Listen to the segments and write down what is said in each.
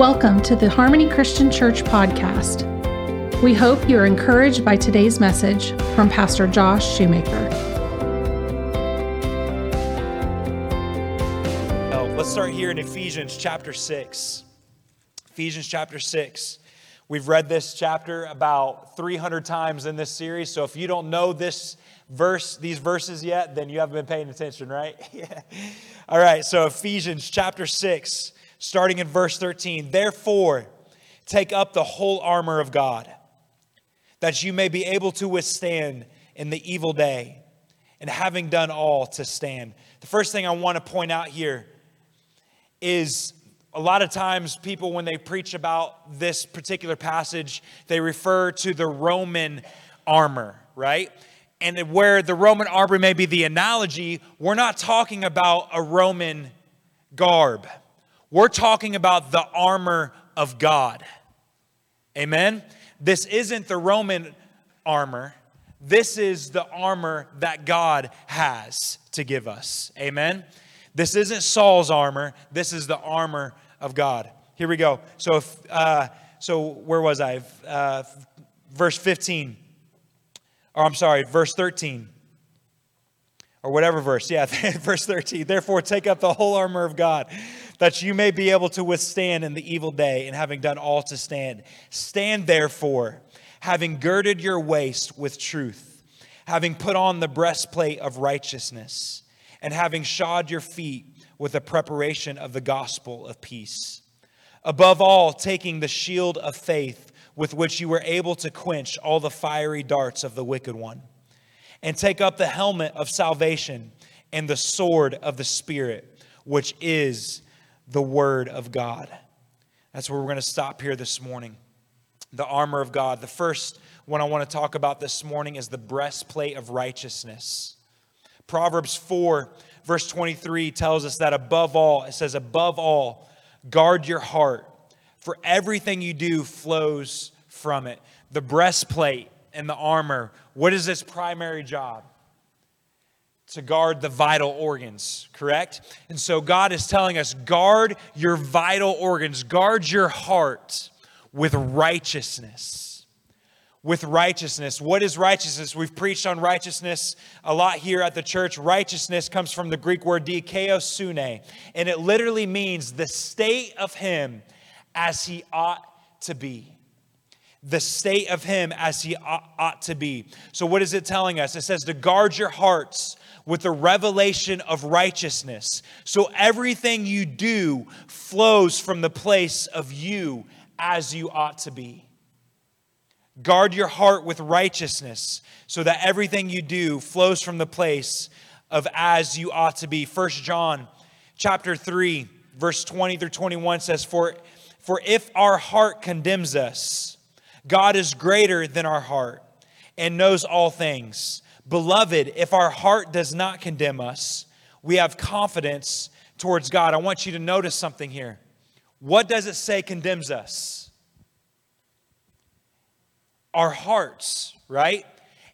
Welcome to the Harmony Christian Church podcast. We hope you are encouraged by today's message from Pastor Josh Shoemaker. Oh, let's start here in Ephesians chapter 6. Ephesians chapter 6. We've read this chapter about 300 times in this series, so if you don't know this verse, these verses yet, then you haven't been paying attention, right? All right, so Ephesians chapter 6 starting in verse 13. Therefore, take up the whole armor of God, that you may be able to withstand in the evil day, and having done all to stand. The first thing I want to point out here is a lot of times people, when they preach about this particular passage, they refer to the Roman armor, right? And where the Roman armor may be the analogy, we're not talking about a Roman garb. We're talking about the armor of God. Amen? This isn't the Roman armor. This is the armor that God has to give us. Amen? This isn't Saul's armor. This is the armor of God. Here we go. So, if, uh, so where was I? Uh, verse 15. Or I'm sorry, verse 13 or whatever verse. Yeah, verse 13. Therefore, take up the whole armor of God, that you may be able to withstand in the evil day, and having done all to stand. Stand therefore, having girded your waist with truth, having put on the breastplate of righteousness, and having shod your feet with the preparation of the gospel of peace. Above all, taking the shield of faith with which you were able to quench all the fiery darts of the wicked one and take up the helmet of salvation and the sword of the Spirit, which is the Word of God. That's where we're going to stop here this morning. The armor of God. The first one I want to talk about this morning is the breastplate of righteousness. Proverbs 4, verse 23 tells us that above all, it says, above all, guard your heart, for everything you do flows from it. The breastplate and the armor, what is its primary job? To guard the vital organs, correct? And so God is telling us guard your vital organs, guard your heart with righteousness. With righteousness. What is righteousness? We've preached on righteousness a lot here at the church. Righteousness comes from the Greek word dikaiosune, and it literally means the state of him as he ought to be the state of him as he ought to be. So, what is it telling us? It says to guard your hearts with the revelation of righteousness. So, everything you do flows from the place of you as you ought to be. Guard your heart with righteousness so that everything you do flows from the place of as you ought to be. First John chapter 3 verse 20 through 21 says for for if our heart condemns us God is greater than our heart and knows all things. Beloved, if our heart does not condemn us, we have confidence towards God. I want you to notice something here. What does it say condemns us? Our hearts, right?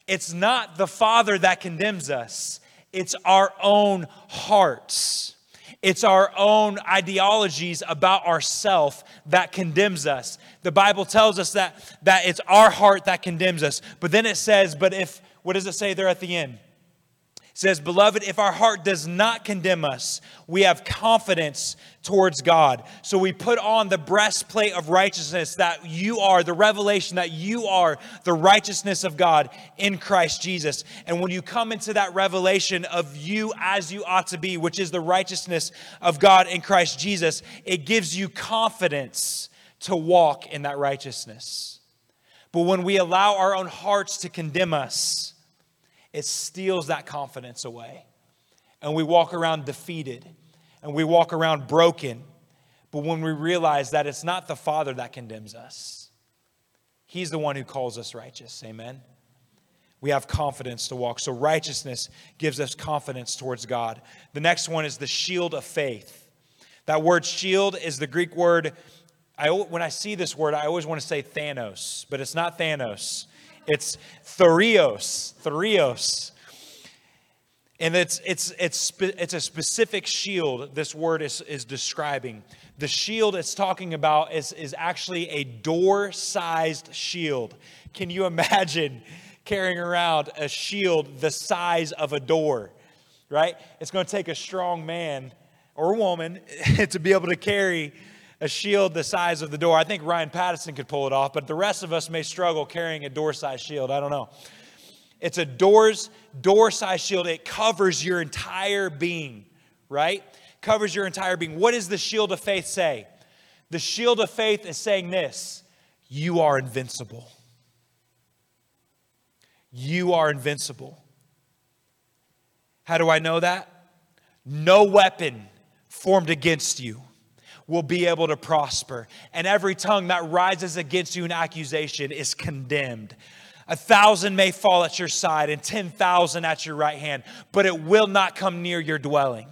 It's not the Father that condemns us, it's our own hearts. It's our own ideologies about ourself that condemns us. The Bible tells us that, that it's our heart that condemns us. But then it says, but if, what does it say there at the end? says, Beloved, if our heart does not condemn us, we have confidence towards God. So we put on the breastplate of righteousness that you are, the revelation that you are the righteousness of God in Christ Jesus. And when you come into that revelation of you as you ought to be, which is the righteousness of God in Christ Jesus, it gives you confidence to walk in that righteousness. But when we allow our own hearts to condemn us, it steals that confidence away. And we walk around defeated and we walk around broken. But when we realize that it's not the Father that condemns us, He's the one who calls us righteous. Amen. We have confidence to walk. So, righteousness gives us confidence towards God. The next one is the shield of faith. That word shield is the Greek word. I, when I see this word, I always want to say Thanos, but it's not Thanos. It's therios, therios. And it's, it's, it's, it's a specific shield this word is, is describing. The shield it's talking about is, is actually a door sized shield. Can you imagine carrying around a shield the size of a door? Right? It's going to take a strong man or woman to be able to carry a shield the size of the door. I think Ryan Patterson could pull it off, but the rest of us may struggle carrying a door sized shield. I don't know. It's a doors door size shield. It covers your entire being, right? Covers your entire being. What does the shield of faith say? The shield of faith is saying this you are invincible. You are invincible. How do I know that? No weapon formed against you will be able to prosper, and every tongue that rises against you in accusation is condemned. A thousand may fall at your side and 10,000 at your right hand, but it will not come near your dwelling.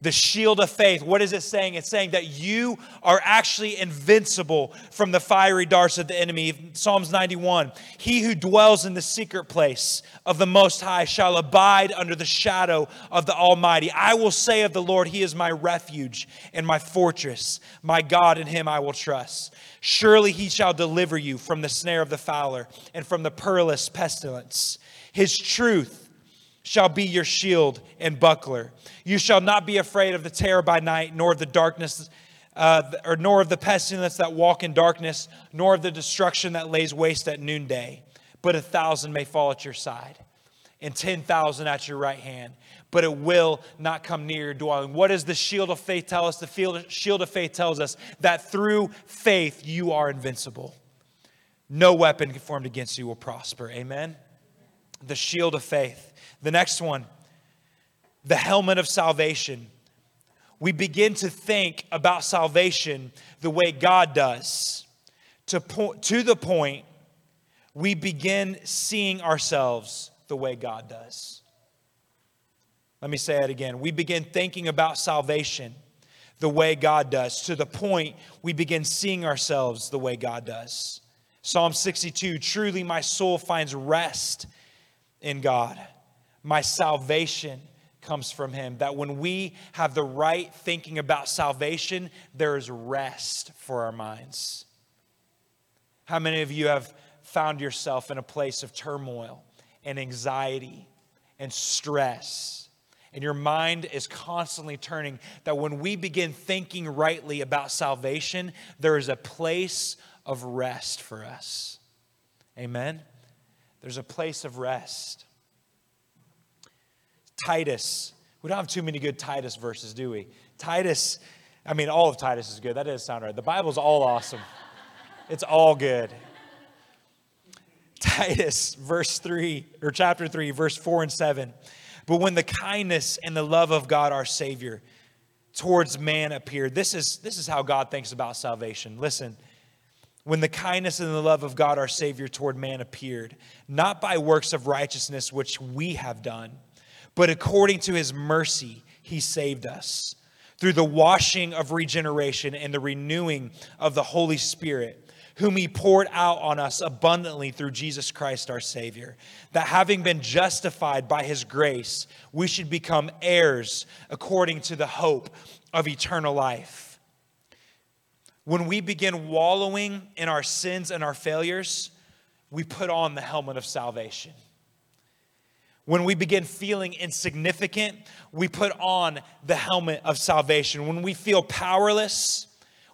The shield of faith, what is it saying? It's saying that you are actually invincible from the fiery darts of the enemy. Psalms 91 He who dwells in the secret place of the Most High shall abide under the shadow of the Almighty. I will say of the Lord, He is my refuge and my fortress. My God, in Him I will trust. Surely He shall deliver you from the snare of the fowler and from the perilous pestilence. His truth shall be your shield and buckler. You shall not be afraid of the terror by night, nor of the darkness, uh, or nor of the pestilence that walk in darkness, nor of the destruction that lays waste at noonday. But a thousand may fall at your side, and ten thousand at your right hand, but it will not come near your dwelling. What does the shield of faith tell us? The shield of faith tells us that through faith you are invincible. No weapon formed against you will prosper. Amen. The shield of faith. The next one, the helmet of salvation. We begin to think about salvation the way God does. To, po- to the point, we begin seeing ourselves the way God does. Let me say it again. We begin thinking about salvation the way God does, to the point we begin seeing ourselves the way God does. Psalm 62 Truly, my soul finds rest in God my salvation comes from him. That when we have the right thinking about salvation, there is rest for our minds. How many of you have found yourself in a place of turmoil and anxiety and stress? And your mind is constantly turning. That when we begin thinking rightly about salvation, there is a place of rest for us. Amen? There's a place of rest. Titus. We don't have too many good Titus verses, do we? Titus, I mean, all of Titus is good. That does sound right. The Bible's all awesome, it's all good. Titus, verse 3, or chapter 3, verse 4 and 7. But when the kindness and the love of God our Savior towards man appeared, this is, this is how God thinks about salvation. Listen, when the kindness and the love of God our Savior toward man appeared, not by works of righteousness which we have done but according to his mercy, he saved us through the washing of regeneration and the renewing of the Holy Spirit, whom he poured out on us abundantly through Jesus Christ our Savior, that having been justified by his grace, we should become heirs according to the hope of eternal life. When we begin wallowing in our sins and our failures, we put on the helmet of salvation. When we begin feeling insignificant, we put on the helmet of salvation. When we feel powerless,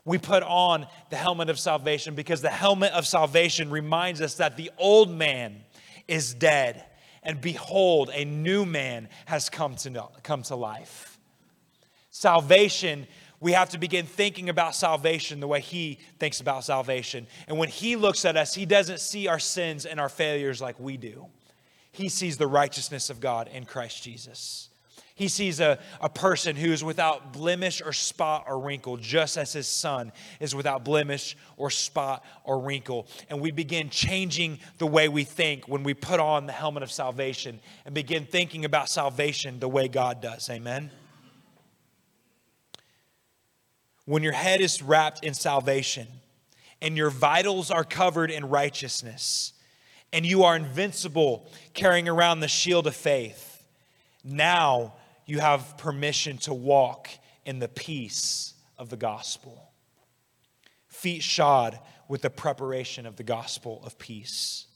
we put on the helmet of salvation because the helmet of salvation reminds us that the old man is dead and behold, a new man has come to, come to life. Salvation, we have to begin thinking about salvation the way he thinks about salvation. And when he looks at us, he doesn't see our sins and our failures like we do he sees the righteousness of God in Christ Jesus. He sees a, a person who is without blemish or spot or wrinkle, just as his son is without blemish or spot or wrinkle. And we begin changing the way we think when we put on the helmet of salvation and begin thinking about salvation the way God does. Amen. When your head is wrapped in salvation and your vitals are covered in righteousness, and you are invincible carrying around the shield of faith. Now you have permission to walk in the peace of the gospel. Feet shod with the preparation of the gospel of peace.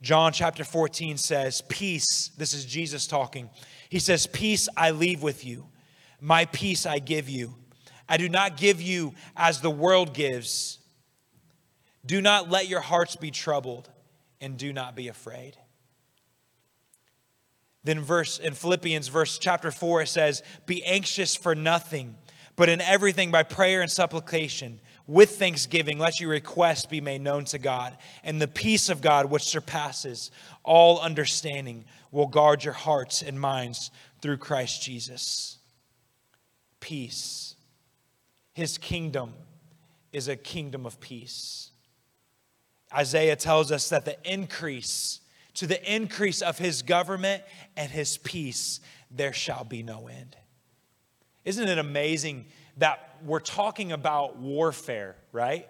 John chapter 14 says, Peace, this is Jesus talking. He says, Peace I leave with you, my peace I give you. I do not give you as the world gives. Do not let your hearts be troubled, and do not be afraid. Then verse in Philippians verse chapter 4 it says, "Be anxious for nothing, but in everything by prayer and supplication with thanksgiving let your requests be made known to God, and the peace of God which surpasses all understanding will guard your hearts and minds through Christ Jesus." Peace. His kingdom is a kingdom of peace. Isaiah tells us that the increase to the increase of his government and his peace, there shall be no end. Isn't it amazing that we're talking about warfare, right?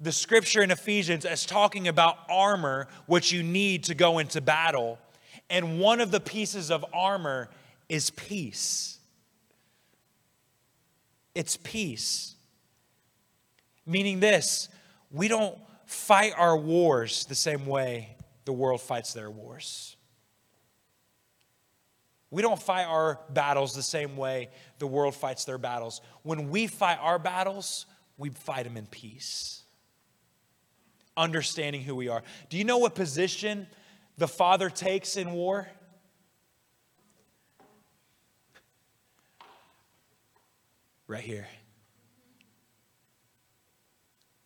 The scripture in Ephesians is talking about armor, which you need to go into battle. And one of the pieces of armor is peace. It's peace. Meaning this, we don't fight our wars the same way the world fights their wars. We don't fight our battles the same way the world fights their battles. When we fight our battles, we fight them in peace, understanding who we are. Do you know what position the Father takes in war? Right here.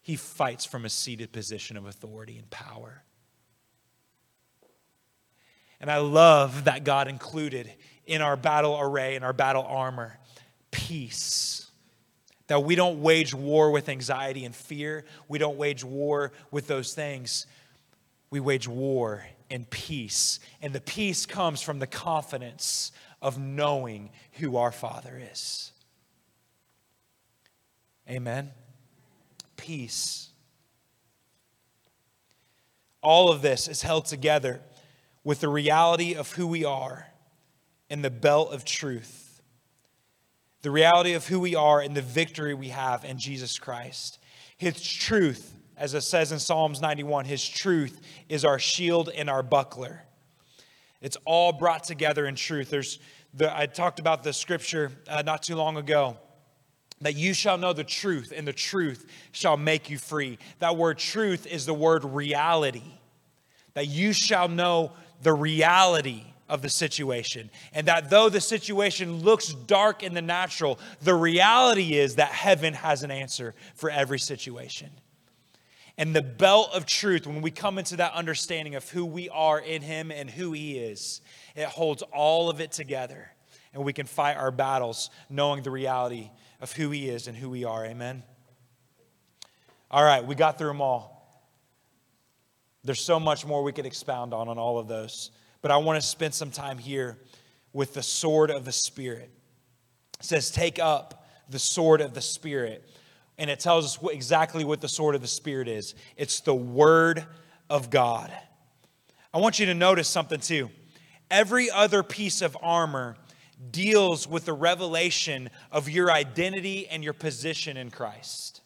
He fights from a seated position of authority and power. And I love that God included in our battle array, in our battle armor, peace. That we don't wage war with anxiety and fear. We don't wage war with those things. We wage war in peace. And the peace comes from the confidence of knowing who our Father is. Amen. Peace. All of this is held together with the reality of who we are in the belt of truth, the reality of who we are and the victory we have in Jesus Christ. His truth, as it says in Psalms 91, His truth is our shield and our buckler. It's all brought together in truth. There's the, I talked about the scripture uh, not too long ago that you shall know the truth, and the truth shall make you free. That word truth is the word reality. That you shall know the reality of the situation. And that though the situation looks dark in the natural, the reality is that heaven has an answer for every situation. And the belt of truth, when we come into that understanding of who we are in Him and who He is, it holds all of it together. And we can fight our battles knowing the reality of who He is and who we are. Amen. All right, we got through them all. There's so much more we could expound on on all of those. But I want to spend some time here with the sword of the Spirit. It says, Take up the sword of the Spirit. And it tells us what, exactly what the sword of the Spirit is it's the Word of God. I want you to notice something too. Every other piece of armor deals with the revelation of your identity and your position in Christ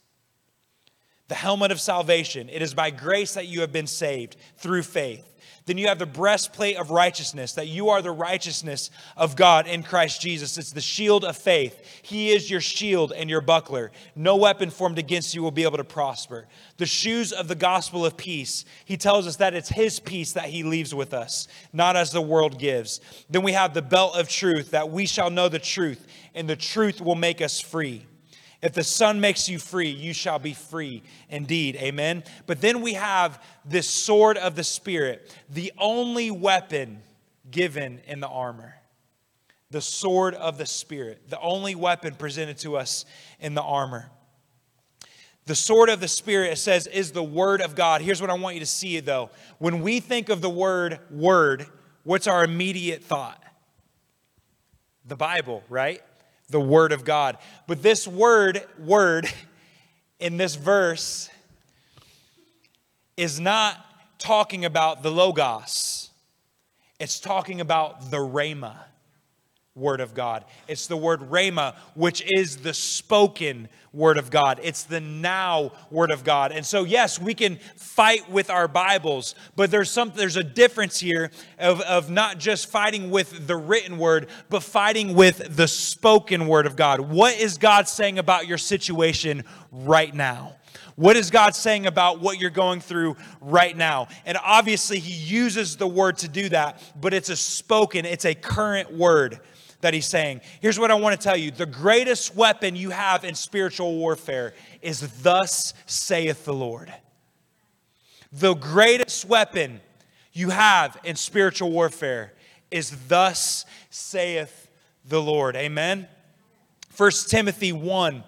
the helmet of salvation. It is by grace that you have been saved through faith. Then you have the breastplate of righteousness, that you are the righteousness of God in Christ Jesus. It's the shield of faith. He is your shield and your buckler. No weapon formed against you will be able to prosper. The shoes of the gospel of peace. He tells us that it's His peace that He leaves with us, not as the world gives. Then we have the belt of truth, that we shall know the truth, and the truth will make us free. If the Son makes you free, you shall be free indeed. Amen. But then we have this sword of the Spirit, the only weapon given in the armor. The sword of the Spirit, the only weapon presented to us in the armor. The sword of the Spirit, it says, is the word of God. Here's what I want you to see, though. When we think of the word word, what's our immediate thought? The Bible, right? The Word of God. But this word, word, in this verse is not talking about the Logos. it's talking about the Rhema word of God. It's the word Rhema, which is the spoken word of God. It's the now word of God. And so, yes, we can fight with our Bibles, but there's some there's a difference here of, of not just fighting with the written word, but fighting with the spoken word of God. What is God saying about your situation right now? What is God saying about what you're going through right now? And obviously, He uses the word to do that, but it's a spoken, it's a current word that He's saying. Here's what I want to tell you the greatest weapon you have in spiritual warfare is, Thus saith the Lord. The greatest weapon you have in spiritual warfare is, Thus saith the Lord. Amen. 1 Timothy 1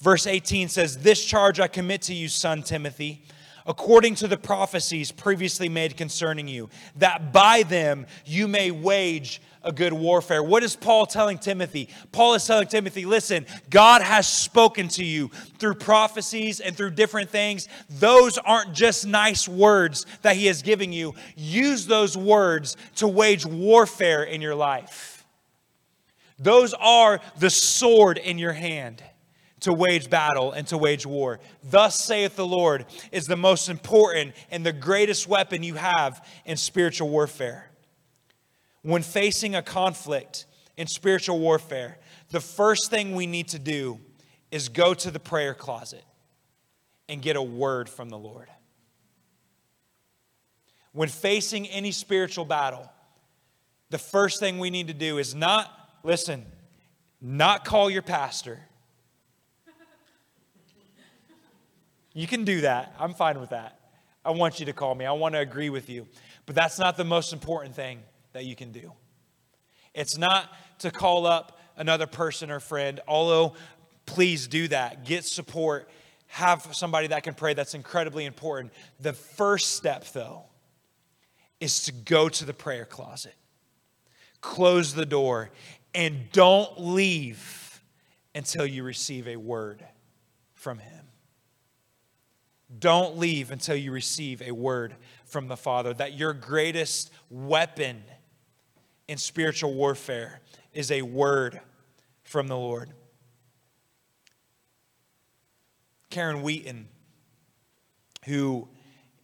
Verse 18 says, This charge I commit to you, son Timothy, according to the prophecies previously made concerning you, that by them you may wage a good warfare. What is Paul telling Timothy? Paul is telling Timothy, listen, God has spoken to you through prophecies and through different things. Those aren't just nice words that he is giving you. Use those words to wage warfare in your life. Those are the sword in your hand to wage battle and to wage war. Thus saith the Lord is the most important and the greatest weapon you have in spiritual warfare. When facing a conflict in spiritual warfare, the first thing we need to do is go to the prayer closet and get a word from the Lord. When facing any spiritual battle, the first thing we need to do is not, listen, not call your pastor You can do that. I'm fine with that. I want you to call me. I want to agree with you. But that's not the most important thing that you can do. It's not to call up another person or friend, although please do that. Get support. Have somebody that can pray. That's incredibly important. The first step, though, is to go to the prayer closet, close the door, and don't leave until you receive a word from Him. Don't leave until you receive a word from the Father. That your greatest weapon in spiritual warfare is a word from the Lord. Karen Wheaton, who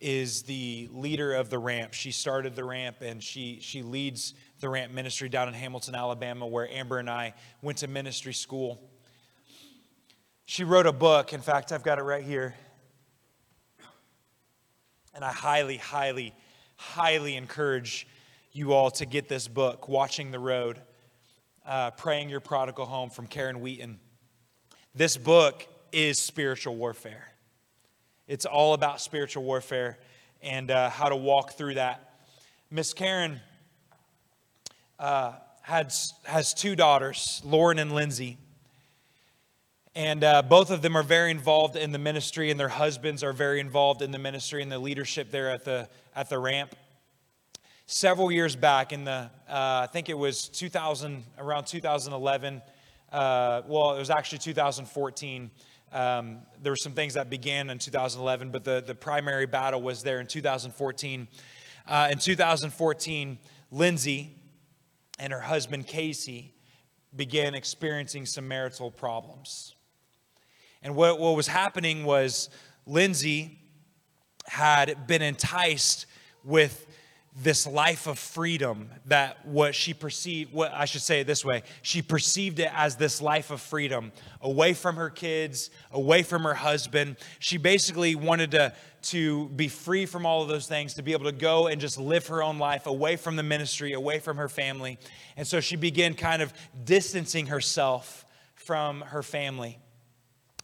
is the leader of the ramp. She started the ramp and she, she leads the ramp ministry down in Hamilton, Alabama, where Amber and I went to ministry school. She wrote a book. In fact, I've got it right here. And I highly, highly, highly encourage you all to get this book, Watching the Road, uh, Praying Your Prodigal Home from Karen Wheaton. This book is spiritual warfare. It's all about spiritual warfare and uh, how to walk through that. Miss Karen uh, had, has two daughters, Lauren and Lindsay. And uh, both of them are very involved in the ministry, and their husbands are very involved in the ministry and the leadership there at the, at the ramp. Several years back, in the, uh, I think it was 2000, around 2011, uh, well, it was actually 2014. Um, there were some things that began in 2011, but the, the primary battle was there in 2014. Uh, in 2014, Lindsay and her husband Casey began experiencing some marital problems. And what, what was happening was Lindsay had been enticed with this life of freedom that what she perceived what I should say it this way she perceived it as this life of freedom away from her kids away from her husband she basically wanted to to be free from all of those things to be able to go and just live her own life away from the ministry away from her family and so she began kind of distancing herself from her family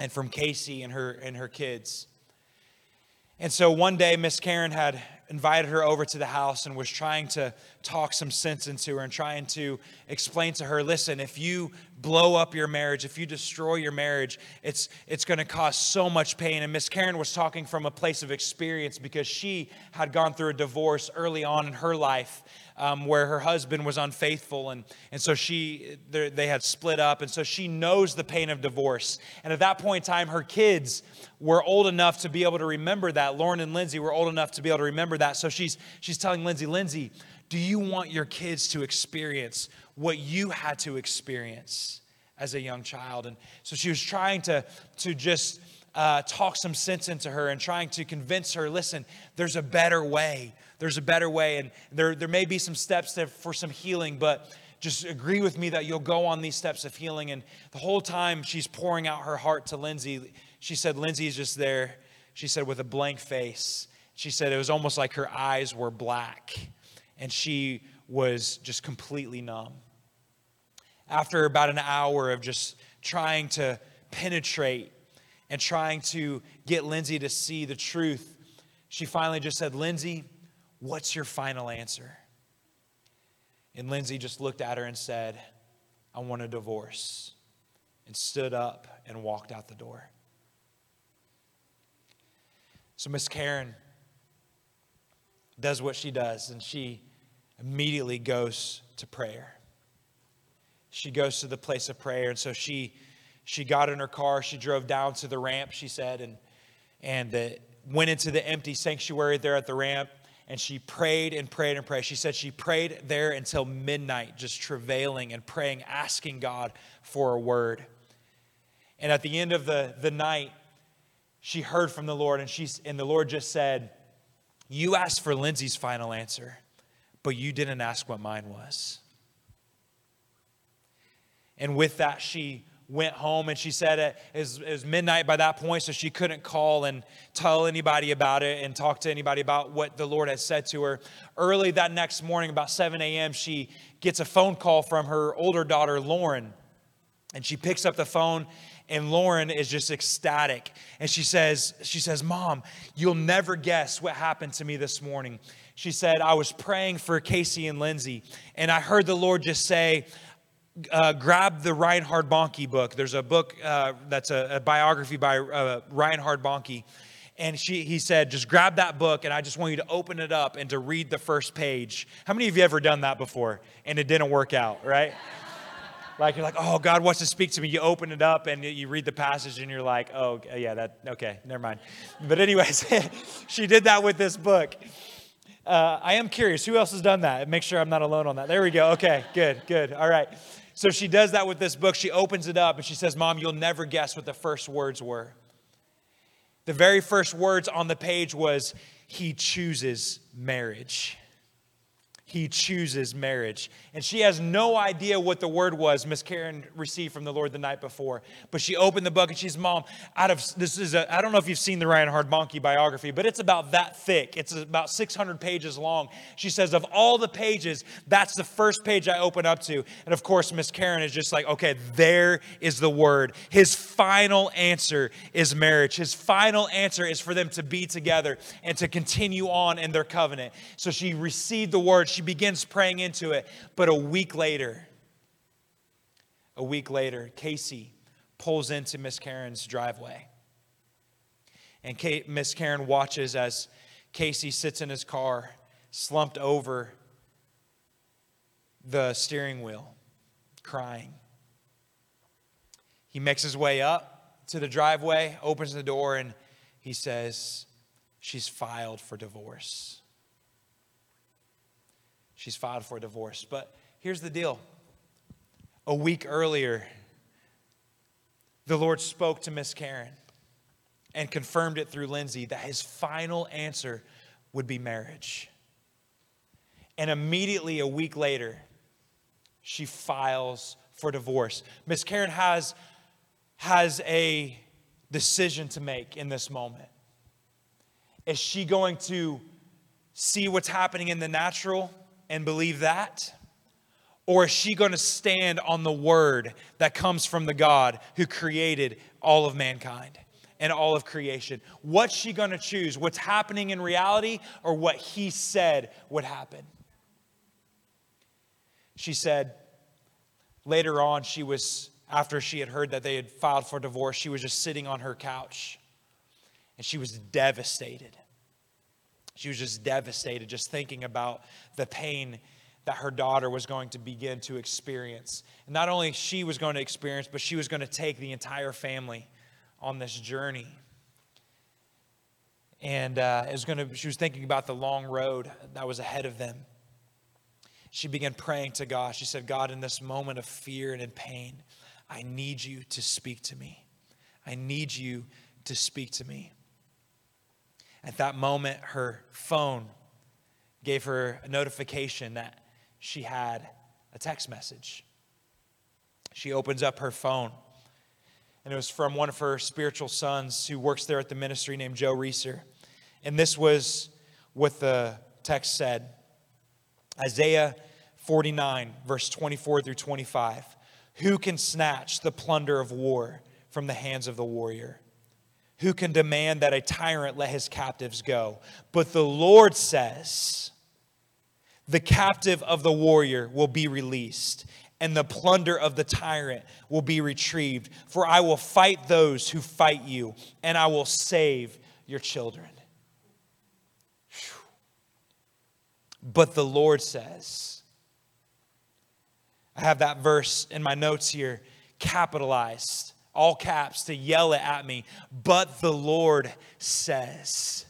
and from Casey and her and her kids. And so one day Miss Karen had invited her over to the house and was trying to talk some sense into her and trying to explain to her, listen, if you blow up your marriage, if you destroy your marriage, it's it's going to cause so much pain. And Miss Karen was talking from a place of experience because she had gone through a divorce early on in her life um, where her husband was unfaithful. And, and so she, they had split up. And so she knows the pain of divorce. And at that point in time, her kids were old enough to be able to remember that. Lauren and Lindsay were old enough to be able to remember that. So she's, she's telling Lindsay, Lindsay, Do you want your kids to experience what you had to experience as a young child? And so she was trying to, to just uh, talk some sense into her and trying to convince her listen, there's a better way. There's a better way. And there, there may be some steps there for some healing, but just agree with me that you'll go on these steps of healing. And the whole time she's pouring out her heart to Lindsay, she said, Lindsay's just there. She said, with a blank face. She said it was almost like her eyes were black and she was just completely numb. After about an hour of just trying to penetrate and trying to get Lindsay to see the truth, she finally just said, Lindsay, what's your final answer? And Lindsay just looked at her and said, I want a divorce, and stood up and walked out the door. So Miss Karen does what she does, and she immediately goes to prayer. She goes to the place of prayer, and so she she got in her car, she drove down to the ramp, she said, and, and went into the empty sanctuary there at the ramp. And she prayed and prayed and prayed. She said she prayed there until midnight, just travailing and praying, asking God for a word. And at the end of the, the night, she heard from the Lord, and, she's, and the Lord just said, You asked for Lindsay's final answer, but you didn't ask what mine was. And with that, she went home and she said it was, it was, midnight by that point so she couldn't call and tell anybody about it and talk to anybody about what the lord had said to her. Early that next morning about 7 a.m she gets a phone call from her older daughter lauren and she picks up the phone and lauren is just ecstatic. And she says she says mom you'll never guess what happened to me this morning. She said i was praying for casey and lindsay and i heard the lord just say uh, grab the Reinhard Bonnke book. There's a book uh, that's a, a, biography by uh, Reinhard Bonnke. And she, he said, just grab that book and I just want you to open it up and to read the first page. How many of you ever done that before and it didn't work out, right? like you're like, oh, God wants to speak to me. You open it up and you read the passage and you're like, oh, yeah, that, okay, never mind. But, anyways, she did that with this book. Uh, I am curious, who else has done that? Make sure I'm not alone on that. There we go. Okay, good, good. All right. So she does that with this book. She opens it up and she says, Mom, you'll never guess what the first words were. The very first words on the page was, He chooses marriage he chooses marriage. And she has no idea what the word was Miss Karen received from the Lord the night before. But she opened the book and she's, Mom, out of this is a, I don't know if you've seen the Reinhard Bonnke biography, but it's about that thick. It's about 600 pages long. She says, Of all the pages, that's the first page I open up to. And of course, Miss Karen is just like, Okay, there is the word. His final answer is marriage. His final answer is for them to be together and to continue on in their covenant. So she received the word. She she begins praying into it. But a week later, a week later, Casey pulls into Miss Karen's driveway. And Miss Karen watches as Casey sits in his car, slumped over the steering wheel, crying. He makes his way up to the driveway, opens the door, and he says, She's filed for divorce she's filed for divorce. But here's the deal a week earlier, the Lord spoke to Miss Karen and confirmed it through Lindsay that his final answer would be marriage. And immediately a week later, she files for divorce. Miss Karen has, has a decision to make in this moment. Is she going to see what's happening in the natural and believe that? Or is she going to stand on the word that comes from the God who created all of mankind and all of creation? What's she going to choose? What's happening in reality or what he said would happen? She said later on, she was, after she had heard that they had filed for divorce, she was just sitting on her couch and she was devastated. She was just devastated, just thinking about the pain that her daughter was going to begin to experience. And not only she was going to experience, but she was going to take the entire family on this journey. And uh, it was going to, she was thinking about the long road that was ahead of them. she began praying to God. She said, God, in this moment of fear and in pain, I need you to speak to me. I need you to speak to me. At that moment, her phone gave her a notification that she had a text message. She opens up her phone, and it was from one of her spiritual sons who works there at the ministry named Joe Reeser. And this was what the text said Isaiah 49, verse 24 through 25. Who can snatch the plunder of war from the hands of the warrior? Who can demand that a tyrant let his captives go? But the Lord says, the captive of the warrior will be released, and the plunder of the tyrant will be retrieved. For I will fight those who fight you, and I will save your children. But the Lord says, I have that verse in my notes here, capitalized, all caps, to yell it at me. But the Lord says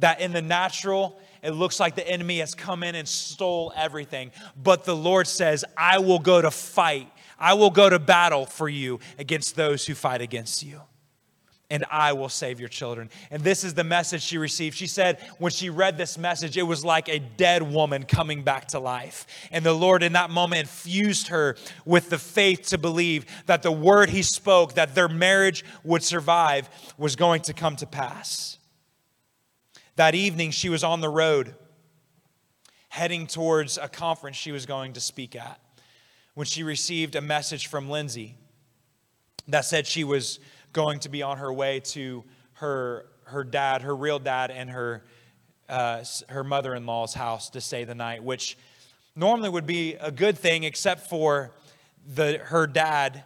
that in the natural, it looks like the enemy has come in and stole everything. But the Lord says, I will go to fight. I will go to battle for you against those who fight against you and I will save your children. And this is the message she received. She said when she read this message, it was like a dead woman coming back to life. And the Lord in that moment infused her with the faith to believe that the word he spoke, that their marriage would survive, was going to come to pass. That evening, she was on the road heading towards a conference she was going to speak at when she received a message from Lindsay that said she was going to be on her way to her, her dad, her real dad, and her, uh, her mother in law's house to stay the night, which normally would be a good thing, except for the, her dad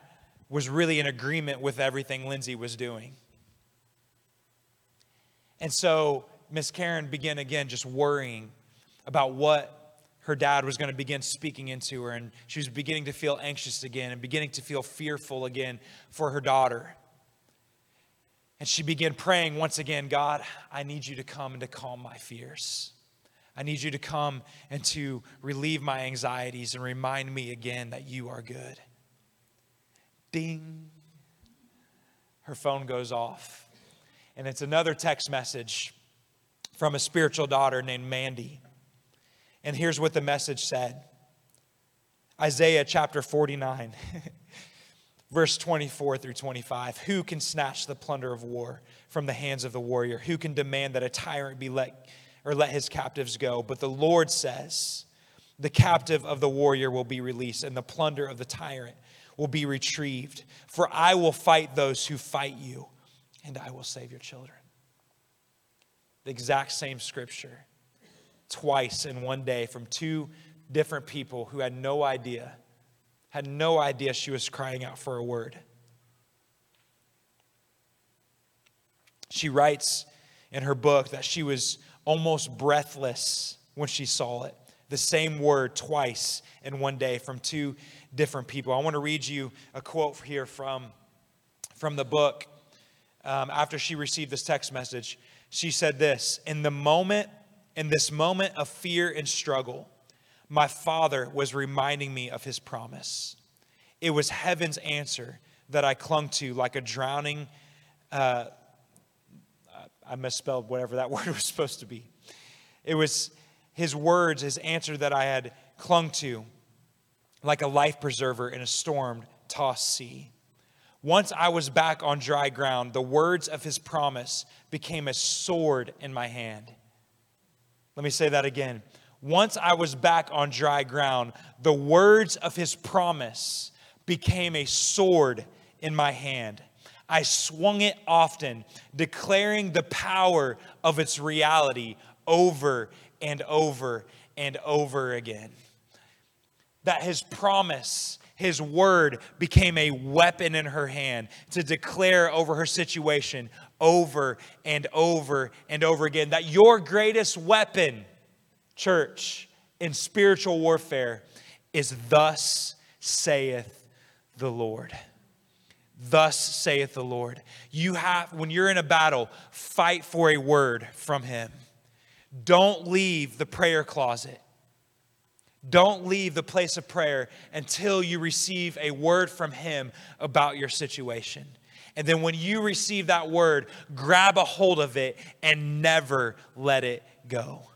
was really in agreement with everything Lindsay was doing. And so Miss Karen began again just worrying about what her dad was going to begin speaking into her, and she was beginning to feel anxious again and beginning to feel fearful again for her daughter. And she began praying once again God, I need you to come and to calm my fears. I need you to come and to relieve my anxieties and remind me again that you are good. Ding. Her phone goes off. And it's another text message from a spiritual daughter named Mandy. And here's what the message said Isaiah chapter 49. verse 24 through 25 who can snatch the plunder of war from the hands of the warrior? Who can demand that a tyrant be let or let his captives go? But the lord says the captive of the warrior will be released and the plunder of the tyrant will be retrieved. For i will fight those who fight you and i will save your children. The exact same scripture twice in one day from two different people who had no idea had no idea she was crying out for a word. She writes in her book that she was almost breathless when she saw it. The same word twice in one day from two different people. I want to read you a quote here from, from the book. Um, after she received this text message, she said this In the moment, in this moment of fear and struggle, my father was reminding me of his promise. It was heaven's answer that I clung to like a drowning, uh, I misspelled whatever that word was supposed to be. It was his words, his answer that I had clung to like a life preserver in a storm tossed sea. Once I was back on dry ground, the words of his promise became a sword in my hand. Let me say that again. Once I was back on dry ground, the words of his promise became a sword in my hand. I swung it often, declaring the power of its reality over and over and over again. That his promise, his word became a weapon in her hand to declare over her situation over and over and over again. That your greatest weapon church, in spiritual warfare is thus saith the Lord. Thus saith the Lord. You have, when you're in a battle, fight for a word from him. Don't leave the prayer closet. Don't leave the place of prayer until you receive a word from Him about your situation. And then when you receive that word, grab a hold of it and never let it go.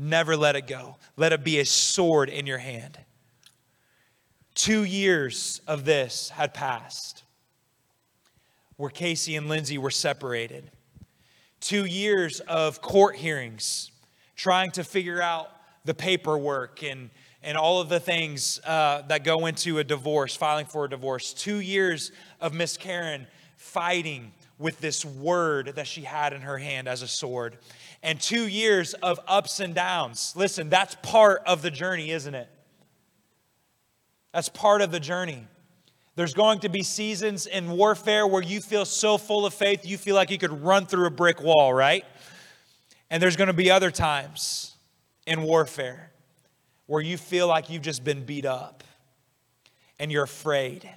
Never let it go. Let it be a sword in your hand. Two years of this had passed where Casey and Lindsay were separated. Two years of court hearings, trying to figure out the paperwork and, and all of the things uh, that go into a divorce, filing for a divorce. Two years of Miss Karen fighting with this word that she had in her hand as a sword. And two years of ups and downs. Listen, that's part of the journey, isn't it? That's part of the journey. There's going to be seasons in warfare where you feel so full of faith, you feel like you could run through a brick wall, right? And there's going to be other times in warfare where you feel like you've just been beat up and you're afraid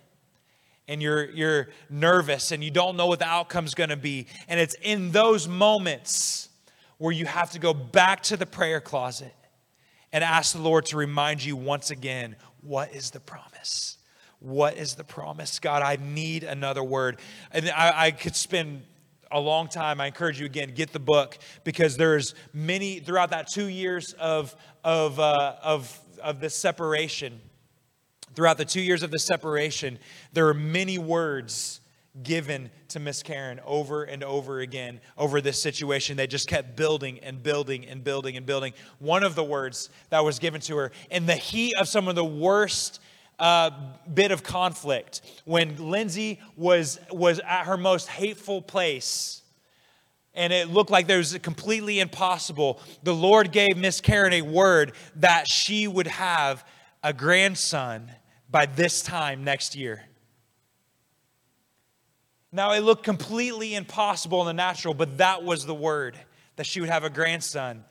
and you're, you're nervous and you don't know what the outcome's going to be. And it's in those moments where you have to go back to the prayer closet and ask the Lord to remind you once again what is the promise? What is the promise? God, I need another word. And I, I could spend a long time, I encourage you again, get the book because there's many, throughout that two years of, of, uh, of, of this separation, throughout the two years of the separation, there are many words given to Miss Karen over and over again over this situation. They just kept building and building and building and building. One of the words that was given to her in the heat of some of the worst uh, bit of conflict when Lindsay was, was at her most hateful place and it looked like there was completely impossible. The Lord gave Miss Karen a word that she would have a grandson by this time next year. Now, it looked completely impossible in the natural, but that was the word that she would have a grandson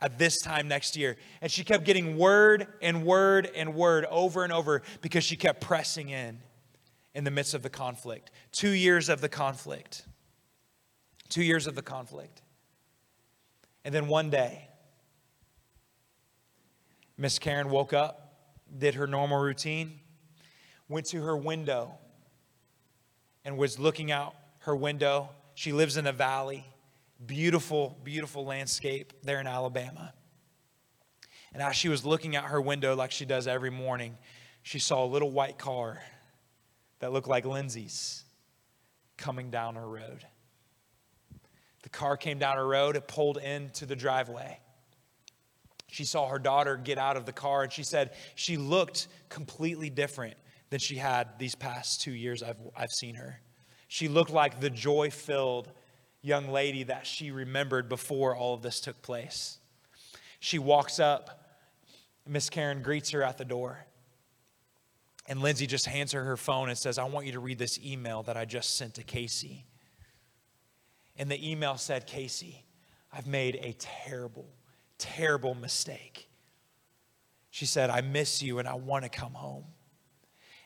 at this time next year. And she kept getting word and word and word over and over because she kept pressing in in the midst of the conflict. Two years of the conflict. Two years of the conflict. And then one day, Miss Karen woke up, did her normal routine, went to her window, and was looking out her window. She lives in a valley beautiful, beautiful landscape there in Alabama. And as she was looking out her window, like she does every morning, she saw a little white car that looked like Lindsay's coming down her road. The car came down her road, it pulled into the driveway. She saw her daughter get out of the car, and she said she looked completely different than she had these past two years I've, I've seen her. She looked like the joy filled, young lady that she remembered before all of this took place. She walks up. Miss Karen greets her at the door. And Lindsay just hands her her phone and says, I want you to read this email that I just sent to Casey. And the email said, Casey, I've made a terrible, terrible mistake. She said, I miss you and I want to come home.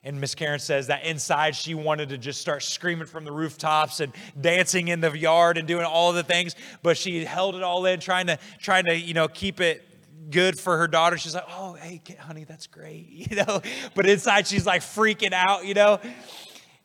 And Miss Karen says that inside she wanted to just start screaming from the rooftops and dancing in the yard and doing all the things, but she held it all in, trying to trying to you know keep it good for her daughter. She's like, "Oh, hey, honey, that's great," you know. But inside she's like freaking out, you know.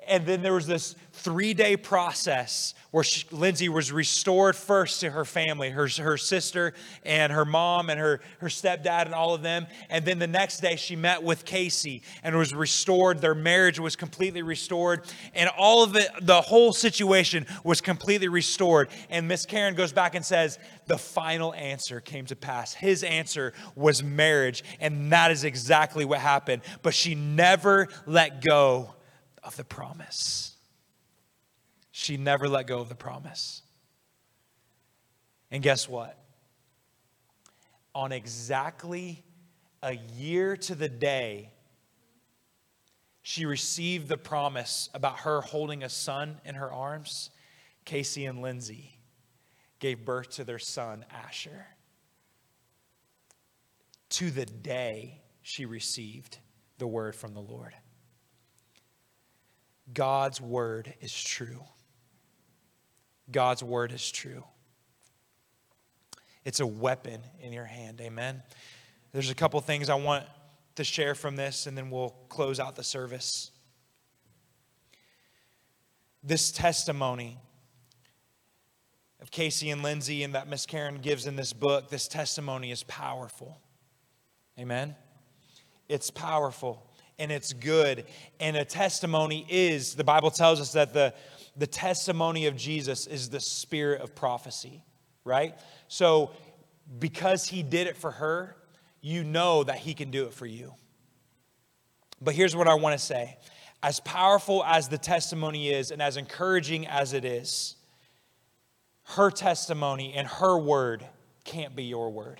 And then there was this three day process where she, Lindsay was restored first to her family, her, her sister and her mom and her, her stepdad and all of them. And then the next day she met with Casey and was restored. Their marriage was completely restored. And all of it, the whole situation was completely restored. And Miss Karen goes back and says, the final answer came to pass. His answer was marriage. And that is exactly what happened. But she never let go of the promise. She never let go of the promise. And guess what? On exactly a year to the day, she received the promise about her holding a son in her arms. Casey and Lindsay gave birth to their son, Asher. To the day she received the word from the Lord. God's word is true. God's word is true. It's a weapon in your hand. Amen. There's a couple things I want to share from this, and then we'll close out the service. This testimony of Casey and Lindsay and that Miss Karen gives in this book, this testimony is powerful. Amen. It's powerful and it's good. And a testimony is, the Bible tells us that the, the testimony of Jesus is the spirit of prophecy, right? So, because he did it for her, you know that he can do it for you. But here's what I want to say as powerful as the testimony is, and as encouraging as it is, her testimony and her word can't be your word.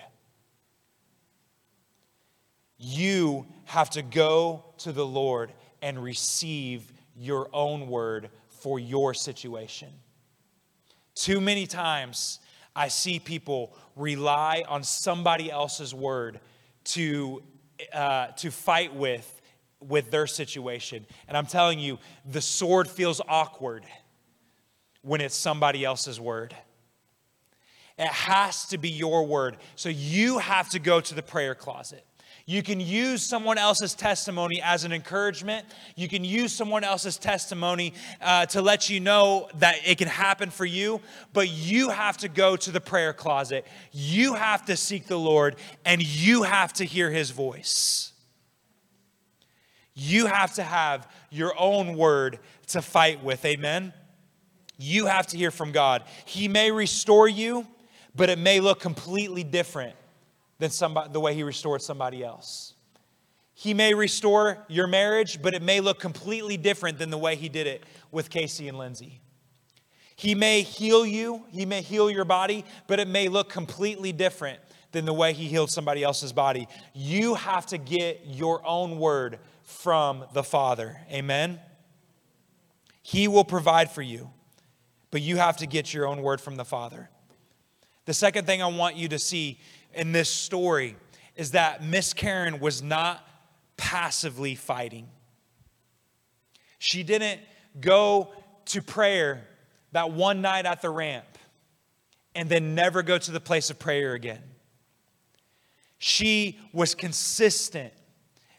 You have to go to the Lord and receive your own word for your situation. Too many times, I see people rely on somebody else's word to, uh, to fight with with their situation. And I'm telling you, the sword feels awkward when it's somebody else's word. It has to be your word. So you have to go to the prayer closet. You can use someone else's testimony as an encouragement. You can use someone else's testimony uh, to let you know that it can happen for you, but you have to go to the prayer closet. You have to seek the Lord, and you have to hear his voice. You have to have your own word to fight with. Amen? You have to hear from God. He may restore you, but it may look completely different than somebody, the way he restored somebody else. He may restore your marriage, but it may look completely different than the way he did it with Casey and Lindsay. He may heal you, he may heal your body, but it may look completely different than the way he healed somebody else's body. You have to get your own word from the Father. Amen? He will provide for you, but you have to get your own word from the Father. The second thing I want you to see in this story is that Miss Karen was not passively fighting. She didn't go to prayer that one night at the ramp and then never go to the place of prayer again. She was consistent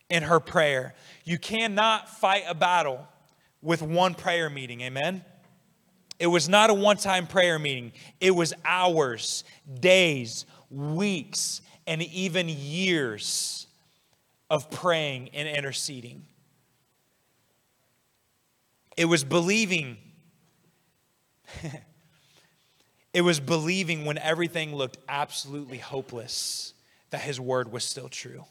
in her prayer. You cannot fight a battle with one prayer meeting, amen? It was not a one time prayer meeting, it was hours, days, weeks, and even years of praying and interceding. It was believing. it was believing when everything looked absolutely hopeless that his word was still true.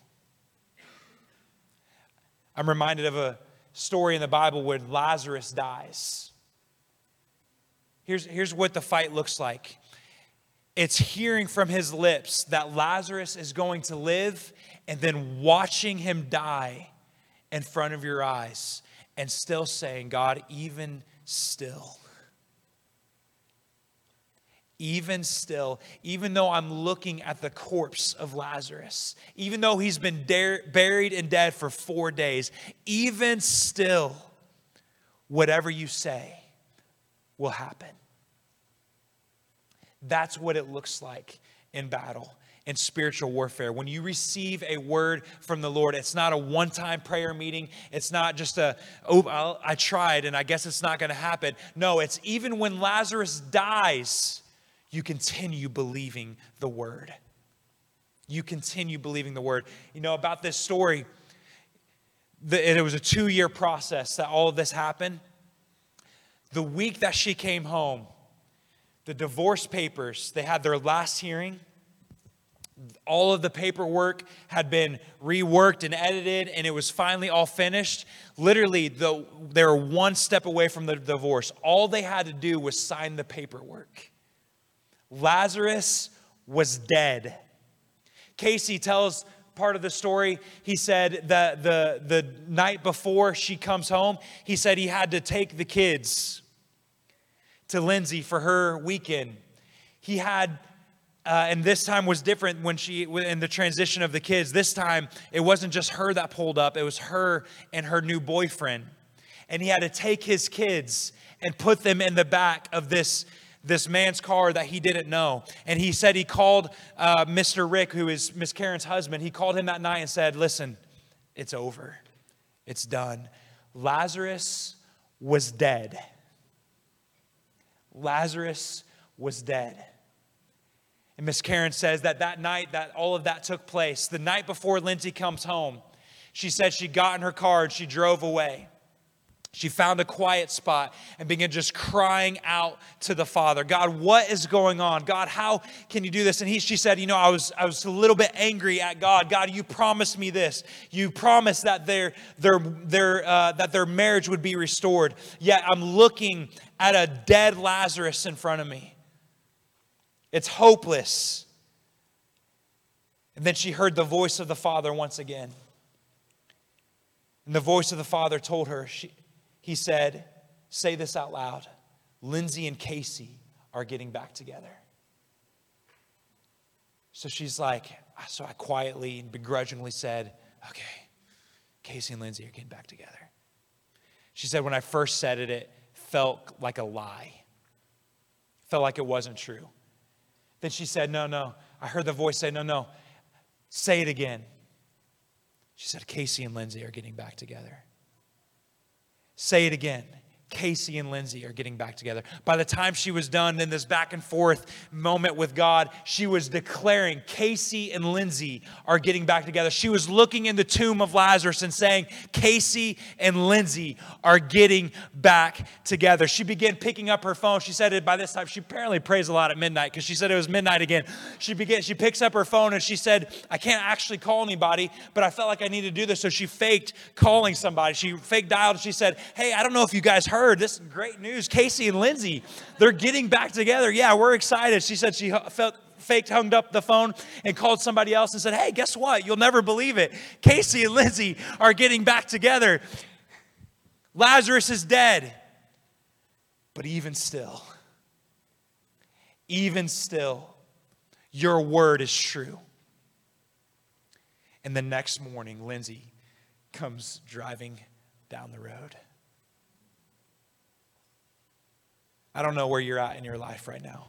I'm reminded of a story in the Bible where Lazarus dies. Here's, here's what the fight looks like it's hearing from his lips that Lazarus is going to live and then watching him die in front of your eyes and still saying, God, even still. Even still, even though I'm looking at the corpse of Lazarus, even though he's been buried and dead for four days, even still, whatever you say will happen. That's what it looks like in battle in spiritual warfare. When you receive a word from the Lord, it's not a one time prayer meeting. It's not just a, oh, I'll, i tried and I guess it's not going to happen. No, it's even when Lazarus dies, you continue believing the word. You continue believing the word. You know, about this story, the, it was a two year process that all of this happened. The week that she came home, the divorce papers, they had their last hearing. All of the paperwork had been reworked and edited, and it was finally all finished. Literally, the, they were one step away from the divorce. All they had to do was sign the paperwork. Lazarus was dead. Casey tells part of the story. He said that the, the night before she comes home, he said he had to take the kids to Lindsay for her weekend. He had, uh, and this time was different when she, in the transition of the kids. This time, it wasn't just her that pulled up, it was her and her new boyfriend. And he had to take his kids and put them in the back of this, this man's car that he didn't know. And he said he called uh, Mr. Rick, who is Miss Karen's husband, he called him that night and said, Listen, it's over, it's done. Lazarus was dead. Lazarus was dead. And Miss Karen says that that night that all of that took place, the night before Lindsay comes home, she said she got in her car and she drove away. She found a quiet spot and began just crying out to the Father. God, what is going on? God, how can you do this? And he, she said, You know, I was, I was a little bit angry at God. God, you promised me this. You promised that their, their, their, uh, that their marriage would be restored. Yet I'm looking at a dead Lazarus in front of me. It's hopeless. And then she heard the voice of the Father once again. And the voice of the Father told her, she, he said, Say this out loud Lindsay and Casey are getting back together. So she's like, so I quietly and begrudgingly said, Okay, Casey and Lindsay are getting back together. She said, When I first said it, it felt like a lie, felt like it wasn't true. Then she said, No, no. I heard the voice say, No, no. Say it again. She said, Casey and Lindsay are getting back together. Say it again. Casey and Lindsay are getting back together. By the time she was done in this back and forth moment with God, she was declaring Casey and Lindsay are getting back together. She was looking in the tomb of Lazarus and saying, Casey and Lindsay are getting back together. She began picking up her phone. She said it by this time. She apparently prays a lot at midnight because she said it was midnight again. She began, she picks up her phone and she said, I can't actually call anybody, but I felt like I need to do this. So she faked calling somebody. She fake dialed. And she said, Hey, I don't know if you guys heard heard this great news. Casey and Lindsay, they're getting back together. Yeah, we're excited. She said she felt faked hung up the phone and called somebody else and said, Hey, guess what? You'll never believe it. Casey and Lindsay are getting back together. Lazarus is dead. But even still, even still, your word is true. And the next morning, Lindsay comes driving down the road. I don't know where you're at in your life right now.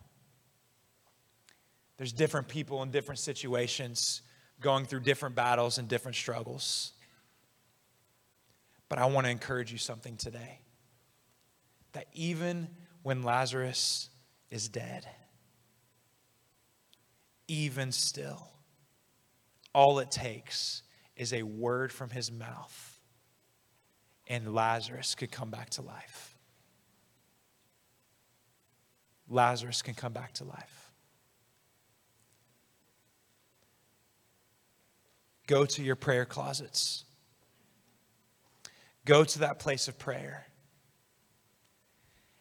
There's different people in different situations going through different battles and different struggles. But I want to encourage you something today that even when Lazarus is dead, even still, all it takes is a word from his mouth, and Lazarus could come back to life. Lazarus can come back to life. Go to your prayer closets. Go to that place of prayer.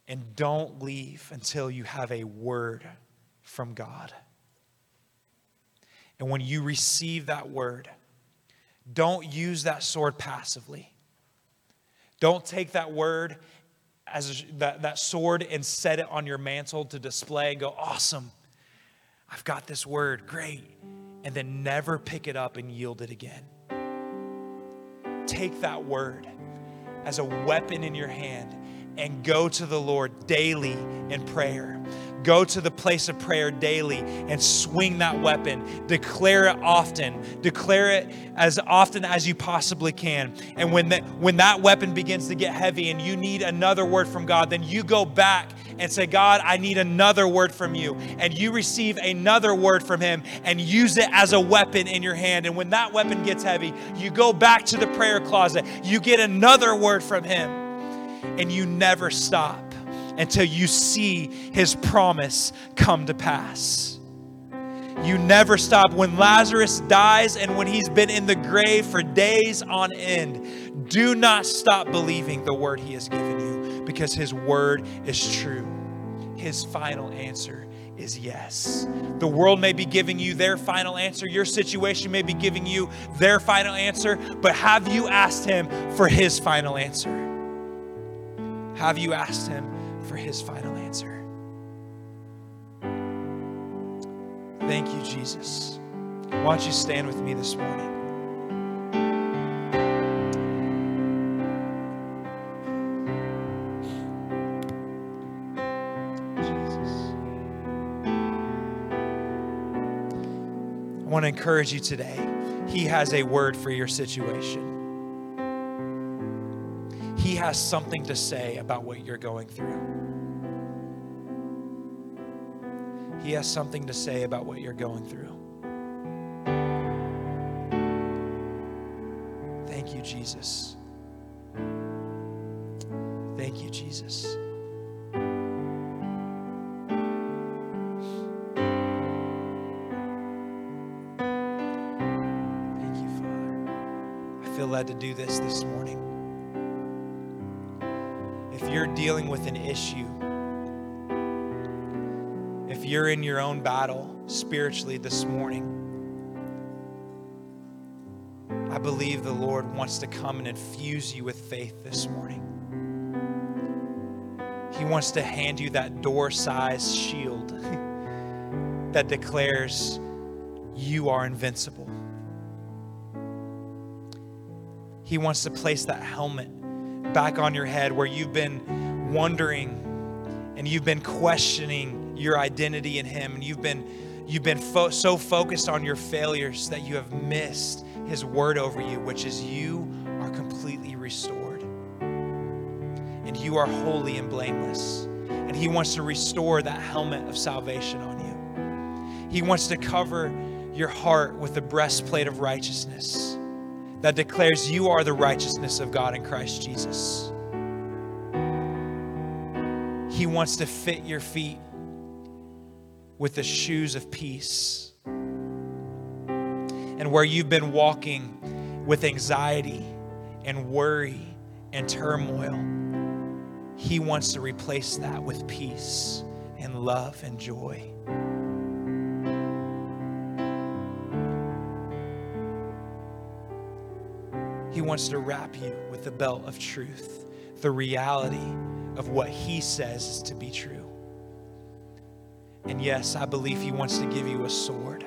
And don't leave until you have a word from God. And when you receive that word, don't use that sword passively. Don't take that word as that, that sword and set it on your mantle to display and go, awesome, I've got this word, great. And then never pick it up and yield it again. Take that word as a weapon in your hand and go to the Lord daily in prayer. Go to the place of prayer daily and swing that weapon. Declare it often. Declare it as often as you possibly can. And when that, when that weapon begins to get heavy and you need another word from God, then you go back and say, God, I need another word from you. And you receive another word from Him and use it as a weapon in your hand. And when that weapon gets heavy, you go back to the prayer closet. You get another word from Him and you never stop until you see his promise come to pass. You never stop. When Lazarus dies and when he's been in the grave for days on end, do not stop believing the word he has given you because his word is true. His final answer is yes. The world may be giving you their final answer, your situation may be giving you their final answer, but have you asked him for his final answer? Have you asked him for his final answer. Thank you, Jesus. Why don't you stand with me this morning? I want to encourage you today. He has a word for your situation. Has something to say about what you're going through. He has something to say about what you're going through. Thank you, Jesus. Thank you, Jesus. Thank you, Father. I feel led to do this this morning. You're dealing with an issue, if you're in your own battle spiritually this morning, I believe the Lord wants to come and infuse you with faith this morning. He wants to hand you that door sized shield that declares you are invincible. He wants to place that helmet back on your head where you've been wondering and you've been questioning your identity in Him and you've been, you've been fo- so focused on your failures that you have missed His word over you, which is you are completely restored and you are holy and blameless. And He wants to restore that helmet of salvation on you. He wants to cover your heart with the breastplate of righteousness that declares you are the righteousness of God in Christ Jesus. He wants to fit your feet with the shoes of peace. And where you've been walking with anxiety and worry and turmoil, He wants to replace that with peace and love and joy. He wants to wrap you with the belt of truth, the reality of what He says is to be true. And yes, I believe He wants to give you a sword,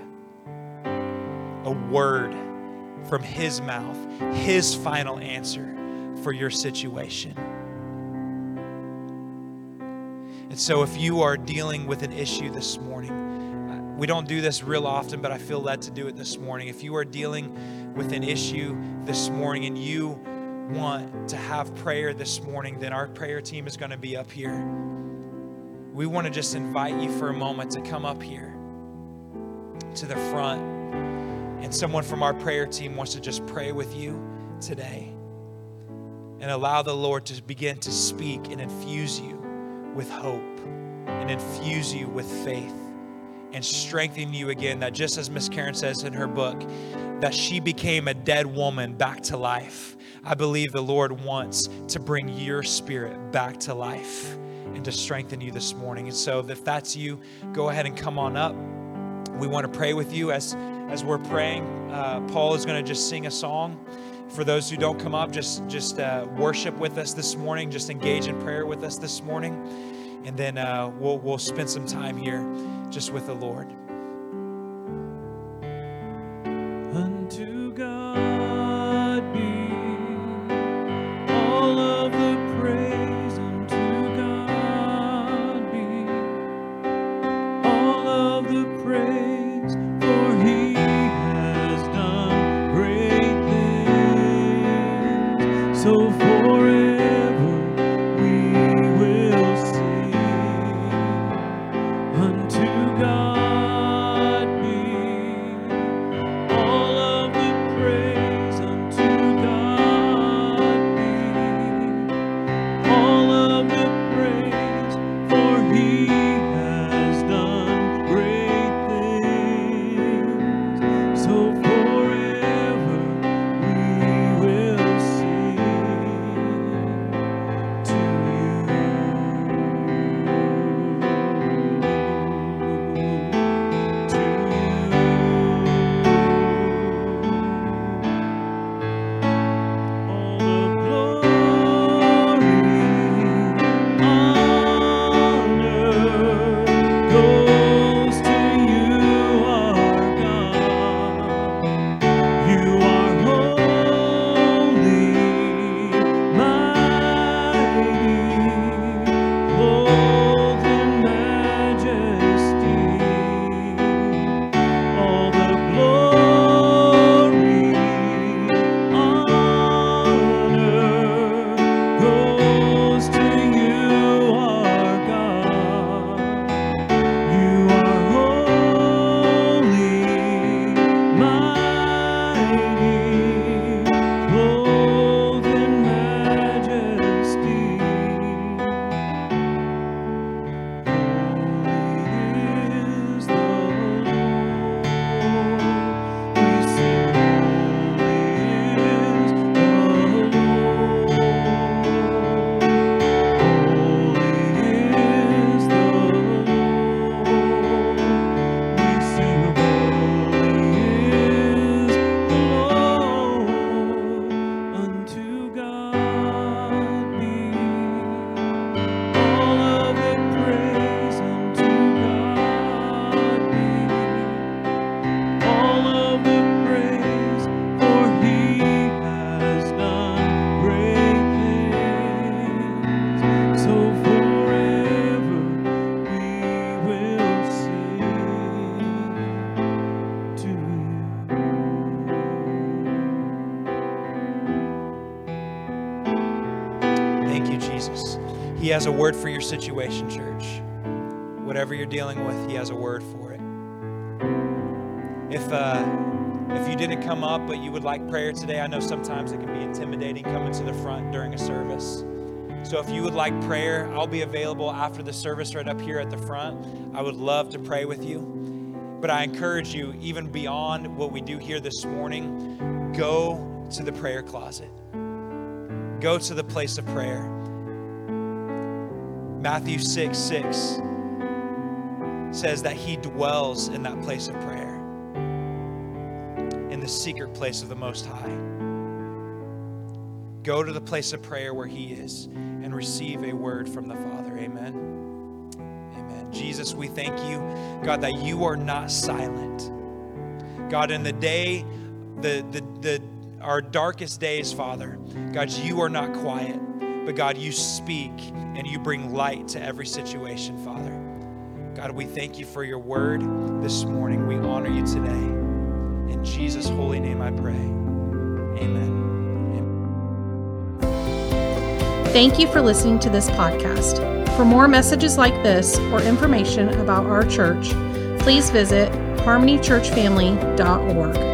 a word from His mouth, His final answer for your situation. And so, if you are dealing with an issue this morning, we don't do this real often, but I feel led to do it this morning. If you are dealing with an issue this morning and you want to have prayer this morning, then our prayer team is going to be up here. We want to just invite you for a moment to come up here to the front. And someone from our prayer team wants to just pray with you today and allow the Lord to begin to speak and infuse you with hope and infuse you with faith and strengthen you again. That just as Miss Karen says in her book, that she became a dead woman back to life. I believe the Lord wants to bring your spirit back to life and to strengthen you this morning. And so, if that's you, go ahead and come on up. We want to pray with you as as we're praying. Uh, Paul is going to just sing a song. For those who don't come up, just just uh, worship with us this morning. Just engage in prayer with us this morning, and then uh, we'll we'll spend some time here just with the Lord. Unto God be all of the Jesus. He has a word for your situation, church. Whatever you're dealing with, He has a word for it. If, uh, if you didn't come up but you would like prayer today, I know sometimes it can be intimidating coming to the front during a service. So if you would like prayer, I'll be available after the service right up here at the front. I would love to pray with you. But I encourage you, even beyond what we do here this morning, go to the prayer closet. Go to the place of prayer. Matthew 6 6 says that he dwells in that place of prayer, in the secret place of the Most High. Go to the place of prayer where he is and receive a word from the Father. Amen. Amen. Jesus, we thank you, God, that you are not silent. God, in the day, the, the, the, our darkest days, Father, God, you are not quiet, but God, you speak and you bring light to every situation, Father. God, we thank you for your word this morning. We honor you today. In Jesus' holy name I pray. Amen. Thank you for listening to this podcast. For more messages like this or information about our church, please visit harmonychurchfamily.org.